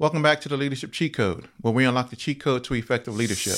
Welcome back to the Leadership Cheat Code, where we unlock the cheat code to effective leadership.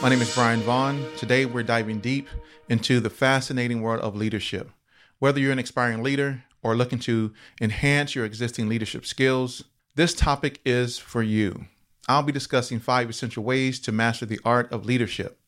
My name is Brian Vaughn. Today we're diving deep into the fascinating world of leadership. Whether you're an aspiring leader or looking to enhance your existing leadership skills, this topic is for you. I'll be discussing five essential ways to master the art of leadership.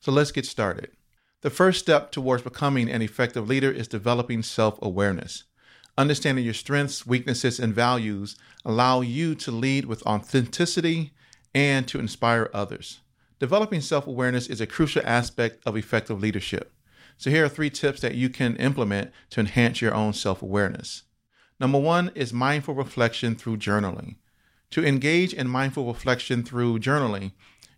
So let's get started. The first step towards becoming an effective leader is developing self awareness. Understanding your strengths, weaknesses, and values allow you to lead with authenticity and to inspire others. Developing self awareness is a crucial aspect of effective leadership. So, here are three tips that you can implement to enhance your own self awareness. Number one is mindful reflection through journaling. To engage in mindful reflection through journaling,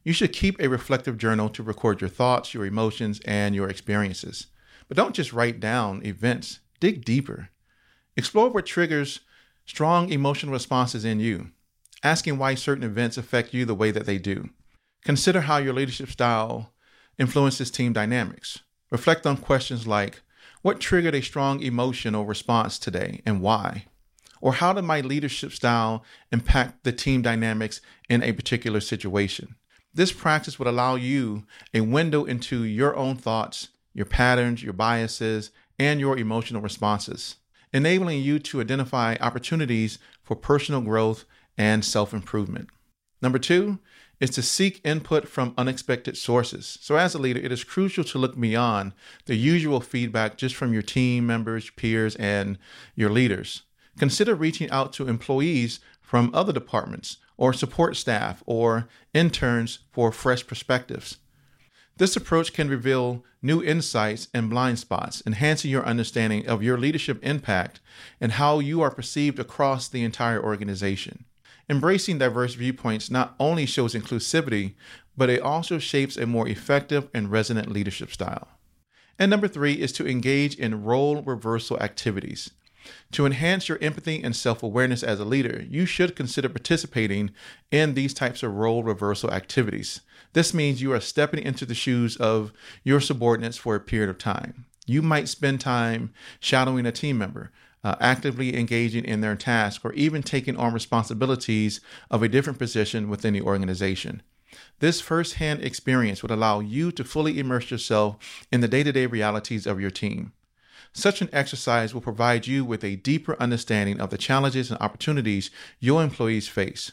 you should keep a reflective journal to record your thoughts, your emotions, and your experiences. But don't just write down events, dig deeper. Explore what triggers strong emotional responses in you, asking why certain events affect you the way that they do. Consider how your leadership style influences team dynamics. Reflect on questions like What triggered a strong emotional response today and why? Or how did my leadership style impact the team dynamics in a particular situation? This practice would allow you a window into your own thoughts, your patterns, your biases, and your emotional responses, enabling you to identify opportunities for personal growth and self improvement. Number two is to seek input from unexpected sources. So, as a leader, it is crucial to look beyond the usual feedback just from your team members, peers, and your leaders. Consider reaching out to employees from other departments or support staff or interns for fresh perspectives. This approach can reveal new insights and blind spots, enhancing your understanding of your leadership impact and how you are perceived across the entire organization. Embracing diverse viewpoints not only shows inclusivity, but it also shapes a more effective and resonant leadership style. And number three is to engage in role reversal activities. To enhance your empathy and self awareness as a leader, you should consider participating in these types of role reversal activities. This means you are stepping into the shoes of your subordinates for a period of time. You might spend time shadowing a team member, uh, actively engaging in their task, or even taking on responsibilities of a different position within the organization. This firsthand experience would allow you to fully immerse yourself in the day to day realities of your team. Such an exercise will provide you with a deeper understanding of the challenges and opportunities your employees face.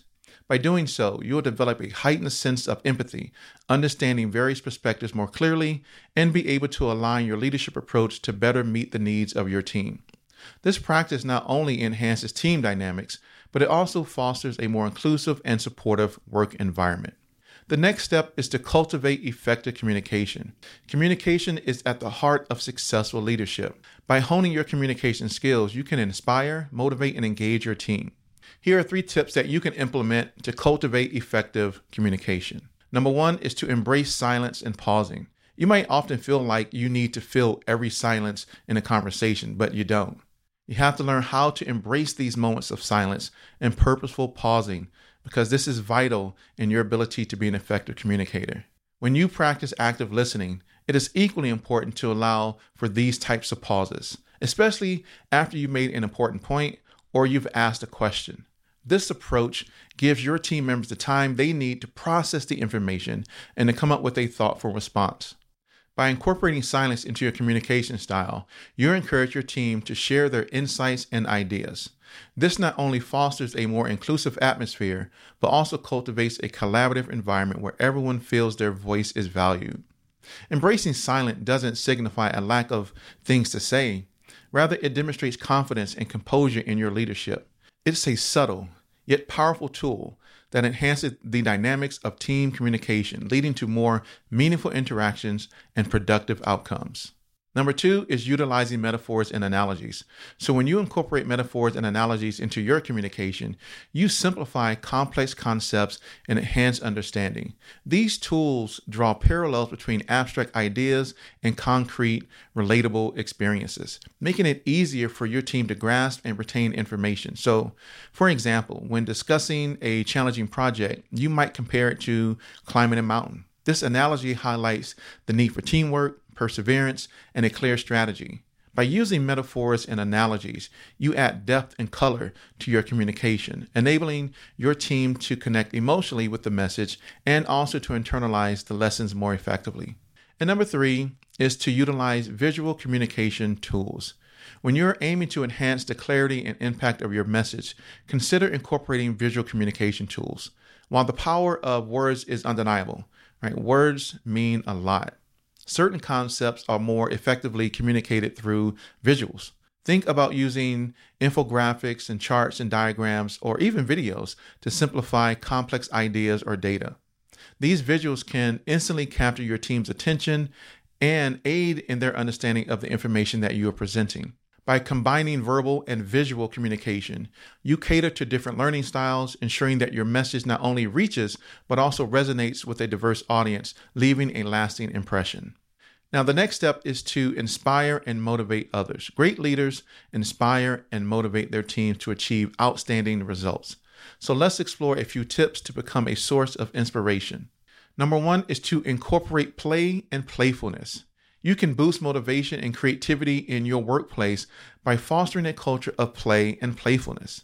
By doing so, you'll develop a heightened sense of empathy, understanding various perspectives more clearly, and be able to align your leadership approach to better meet the needs of your team. This practice not only enhances team dynamics, but it also fosters a more inclusive and supportive work environment. The next step is to cultivate effective communication. Communication is at the heart of successful leadership. By honing your communication skills, you can inspire, motivate, and engage your team. Here are three tips that you can implement to cultivate effective communication. Number one is to embrace silence and pausing. You might often feel like you need to fill every silence in a conversation, but you don't. You have to learn how to embrace these moments of silence and purposeful pausing because this is vital in your ability to be an effective communicator. When you practice active listening, it is equally important to allow for these types of pauses, especially after you've made an important point or you've asked a question. This approach gives your team members the time they need to process the information and to come up with a thoughtful response. By incorporating silence into your communication style, you encourage your team to share their insights and ideas. This not only fosters a more inclusive atmosphere, but also cultivates a collaborative environment where everyone feels their voice is valued. Embracing silence doesn't signify a lack of things to say. Rather, it demonstrates confidence and composure in your leadership. It's a subtle, yet powerful tool that enhances the dynamics of team communication, leading to more meaningful interactions and productive outcomes. Number two is utilizing metaphors and analogies. So, when you incorporate metaphors and analogies into your communication, you simplify complex concepts and enhance understanding. These tools draw parallels between abstract ideas and concrete, relatable experiences, making it easier for your team to grasp and retain information. So, for example, when discussing a challenging project, you might compare it to climbing a mountain. This analogy highlights the need for teamwork, perseverance, and a clear strategy. By using metaphors and analogies, you add depth and color to your communication, enabling your team to connect emotionally with the message and also to internalize the lessons more effectively. And number three is to utilize visual communication tools. When you're aiming to enhance the clarity and impact of your message, consider incorporating visual communication tools. While the power of words is undeniable, right? Words mean a lot. Certain concepts are more effectively communicated through visuals. Think about using infographics and charts and diagrams or even videos to simplify complex ideas or data. These visuals can instantly capture your team's attention and aid in their understanding of the information that you are presenting. By combining verbal and visual communication, you cater to different learning styles, ensuring that your message not only reaches, but also resonates with a diverse audience, leaving a lasting impression. Now, the next step is to inspire and motivate others. Great leaders inspire and motivate their teams to achieve outstanding results. So, let's explore a few tips to become a source of inspiration. Number one is to incorporate play and playfulness. You can boost motivation and creativity in your workplace by fostering a culture of play and playfulness.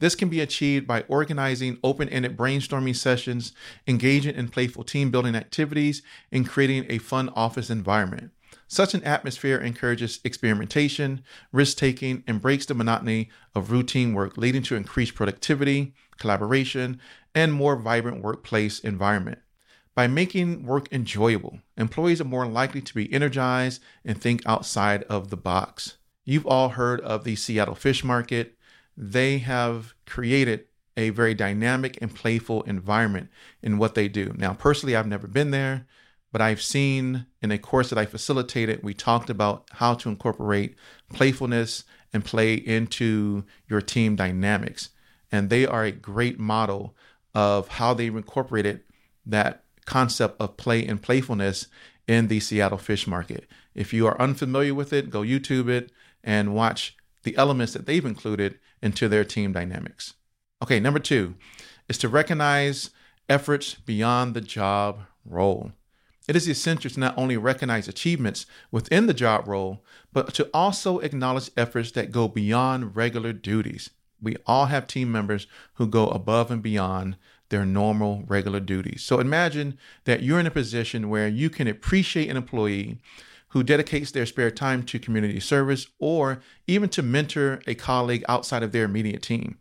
This can be achieved by organizing open ended brainstorming sessions, engaging in playful team building activities, and creating a fun office environment. Such an atmosphere encourages experimentation, risk taking, and breaks the monotony of routine work, leading to increased productivity, collaboration, and more vibrant workplace environment. By making work enjoyable, employees are more likely to be energized and think outside of the box. You've all heard of the Seattle Fish Market. They have created a very dynamic and playful environment in what they do. Now, personally, I've never been there, but I've seen in a course that I facilitated, we talked about how to incorporate playfulness and play into your team dynamics. And they are a great model of how they've incorporated that concept of play and playfulness in the Seattle fish market. If you are unfamiliar with it, go YouTube it and watch the elements that they've included into their team dynamics. Okay, number two is to recognize efforts beyond the job role. It is essential to not only recognize achievements within the job role, but to also acknowledge efforts that go beyond regular duties. We all have team members who go above and beyond their normal, regular duties. So imagine that you're in a position where you can appreciate an employee who dedicates their spare time to community service or even to mentor a colleague outside of their immediate team.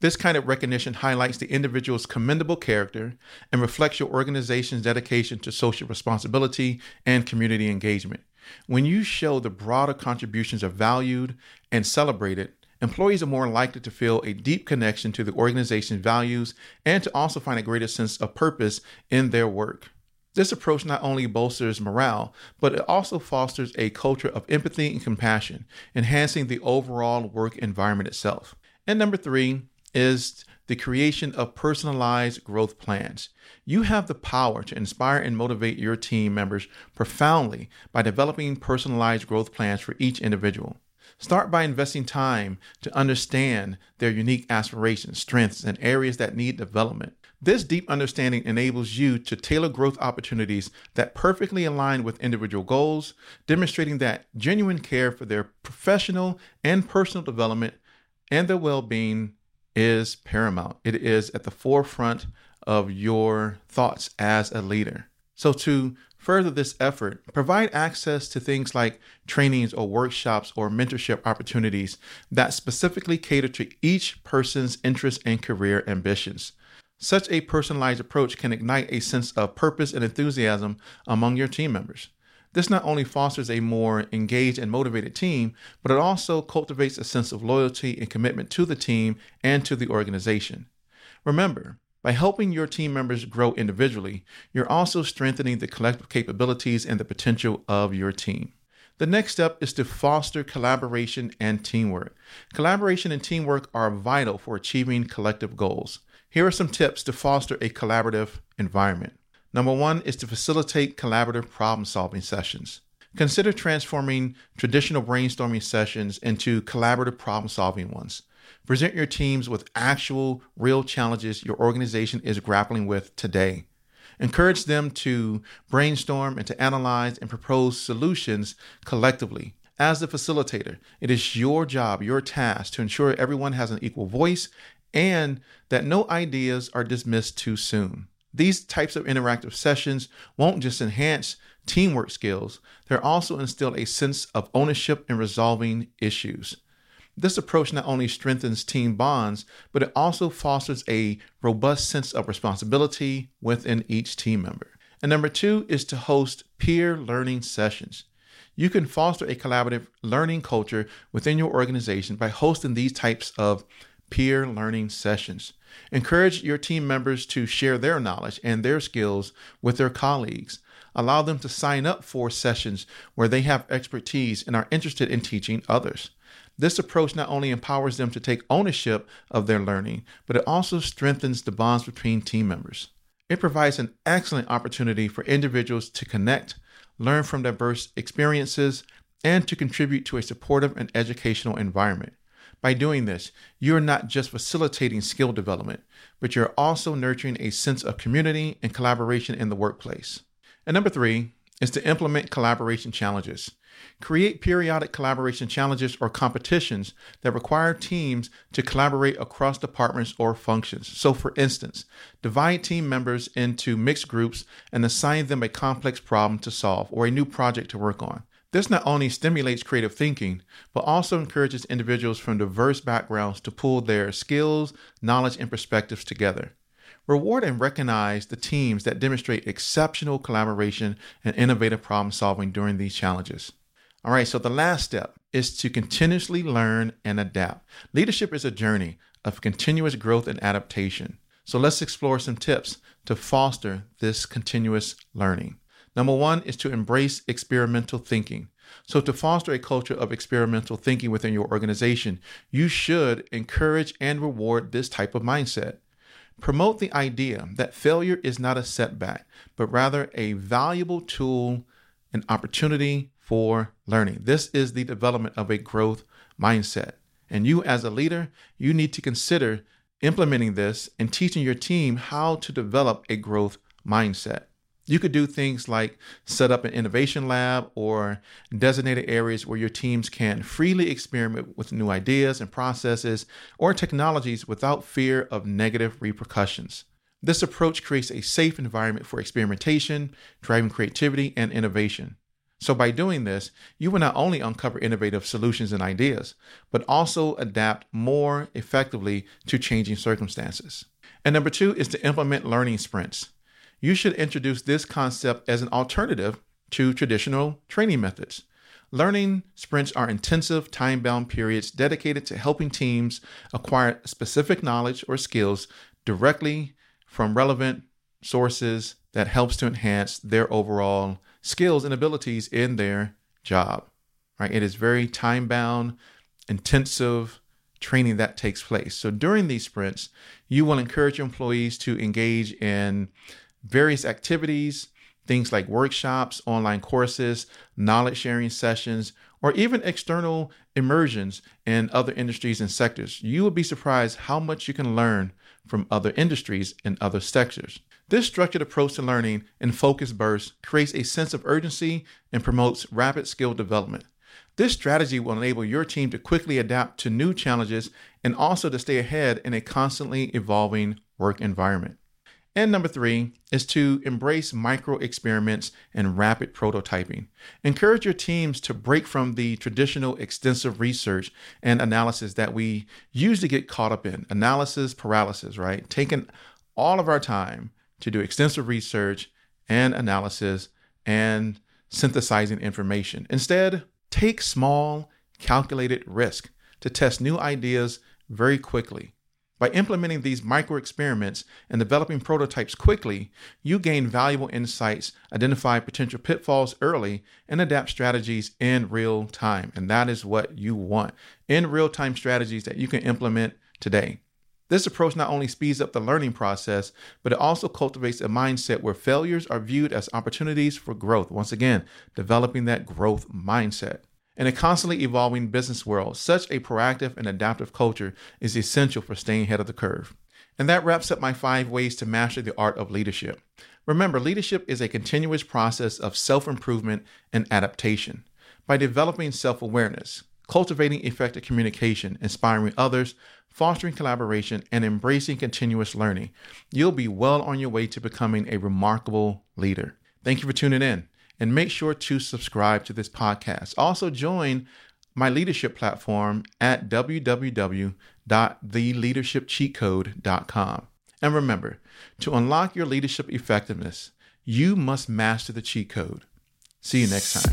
This kind of recognition highlights the individual's commendable character and reflects your organization's dedication to social responsibility and community engagement. When you show the broader contributions are valued and celebrated, employees are more likely to feel a deep connection to the organization's values and to also find a greater sense of purpose in their work. This approach not only bolsters morale, but it also fosters a culture of empathy and compassion, enhancing the overall work environment itself. And number three is the creation of personalized growth plans. You have the power to inspire and motivate your team members profoundly by developing personalized growth plans for each individual. Start by investing time to understand their unique aspirations, strengths, and areas that need development. This deep understanding enables you to tailor growth opportunities that perfectly align with individual goals, demonstrating that genuine care for their professional and personal development and their well being is paramount. It is at the forefront of your thoughts as a leader. So, to further this effort, provide access to things like trainings or workshops or mentorship opportunities that specifically cater to each person's interests and career ambitions. Such a personalized approach can ignite a sense of purpose and enthusiasm among your team members. This not only fosters a more engaged and motivated team, but it also cultivates a sense of loyalty and commitment to the team and to the organization. Remember, by helping your team members grow individually, you're also strengthening the collective capabilities and the potential of your team. The next step is to foster collaboration and teamwork. Collaboration and teamwork are vital for achieving collective goals. Here are some tips to foster a collaborative environment. Number one is to facilitate collaborative problem solving sessions. Consider transforming traditional brainstorming sessions into collaborative problem solving ones. Present your teams with actual, real challenges your organization is grappling with today. Encourage them to brainstorm and to analyze and propose solutions collectively. As the facilitator, it is your job, your task to ensure everyone has an equal voice and that no ideas are dismissed too soon. These types of interactive sessions won't just enhance teamwork skills, they're also instilled a sense of ownership in resolving issues. This approach not only strengthens team bonds, but it also fosters a robust sense of responsibility within each team member. And number two is to host peer learning sessions. You can foster a collaborative learning culture within your organization by hosting these types of peer learning sessions. Encourage your team members to share their knowledge and their skills with their colleagues. Allow them to sign up for sessions where they have expertise and are interested in teaching others. This approach not only empowers them to take ownership of their learning, but it also strengthens the bonds between team members. It provides an excellent opportunity for individuals to connect, learn from diverse experiences, and to contribute to a supportive and educational environment. By doing this, you're not just facilitating skill development, but you're also nurturing a sense of community and collaboration in the workplace. And number three is to implement collaboration challenges. Create periodic collaboration challenges or competitions that require teams to collaborate across departments or functions. So, for instance, divide team members into mixed groups and assign them a complex problem to solve or a new project to work on. This not only stimulates creative thinking, but also encourages individuals from diverse backgrounds to pool their skills, knowledge, and perspectives together. Reward and recognize the teams that demonstrate exceptional collaboration and innovative problem solving during these challenges. All right, so the last step is to continuously learn and adapt. Leadership is a journey of continuous growth and adaptation. So let's explore some tips to foster this continuous learning. Number one is to embrace experimental thinking. So, to foster a culture of experimental thinking within your organization, you should encourage and reward this type of mindset. Promote the idea that failure is not a setback, but rather a valuable tool and opportunity for learning. This is the development of a growth mindset. And you, as a leader, you need to consider implementing this and teaching your team how to develop a growth mindset. You could do things like set up an innovation lab or designated areas where your teams can freely experiment with new ideas and processes or technologies without fear of negative repercussions. This approach creates a safe environment for experimentation, driving creativity and innovation. So, by doing this, you will not only uncover innovative solutions and ideas, but also adapt more effectively to changing circumstances. And number two is to implement learning sprints. You should introduce this concept as an alternative to traditional training methods. Learning sprints are intensive, time bound periods dedicated to helping teams acquire specific knowledge or skills directly from relevant sources that helps to enhance their overall skills and abilities in their job. Right? It is very time bound, intensive training that takes place. So during these sprints, you will encourage your employees to engage in various activities, things like workshops, online courses, knowledge sharing sessions, or even external immersions in other industries and sectors. You will be surprised how much you can learn from other industries and other sectors. This structured approach to learning in focus bursts creates a sense of urgency and promotes rapid skill development. This strategy will enable your team to quickly adapt to new challenges and also to stay ahead in a constantly evolving work environment. And number three is to embrace micro experiments and rapid prototyping. Encourage your teams to break from the traditional extensive research and analysis that we usually get caught up in analysis paralysis, right? Taking all of our time to do extensive research and analysis and synthesizing information. Instead, take small, calculated risk to test new ideas very quickly. By implementing these micro experiments and developing prototypes quickly, you gain valuable insights, identify potential pitfalls early, and adapt strategies in real time. And that is what you want in real time strategies that you can implement today. This approach not only speeds up the learning process, but it also cultivates a mindset where failures are viewed as opportunities for growth. Once again, developing that growth mindset. In a constantly evolving business world, such a proactive and adaptive culture is essential for staying ahead of the curve. And that wraps up my five ways to master the art of leadership. Remember, leadership is a continuous process of self improvement and adaptation. By developing self awareness, cultivating effective communication, inspiring others, fostering collaboration, and embracing continuous learning, you'll be well on your way to becoming a remarkable leader. Thank you for tuning in and make sure to subscribe to this podcast. Also, join my leadership platform at www.theleadershipcheatcode.com. And remember, to unlock your leadership effectiveness, you must master the cheat code. See you next time.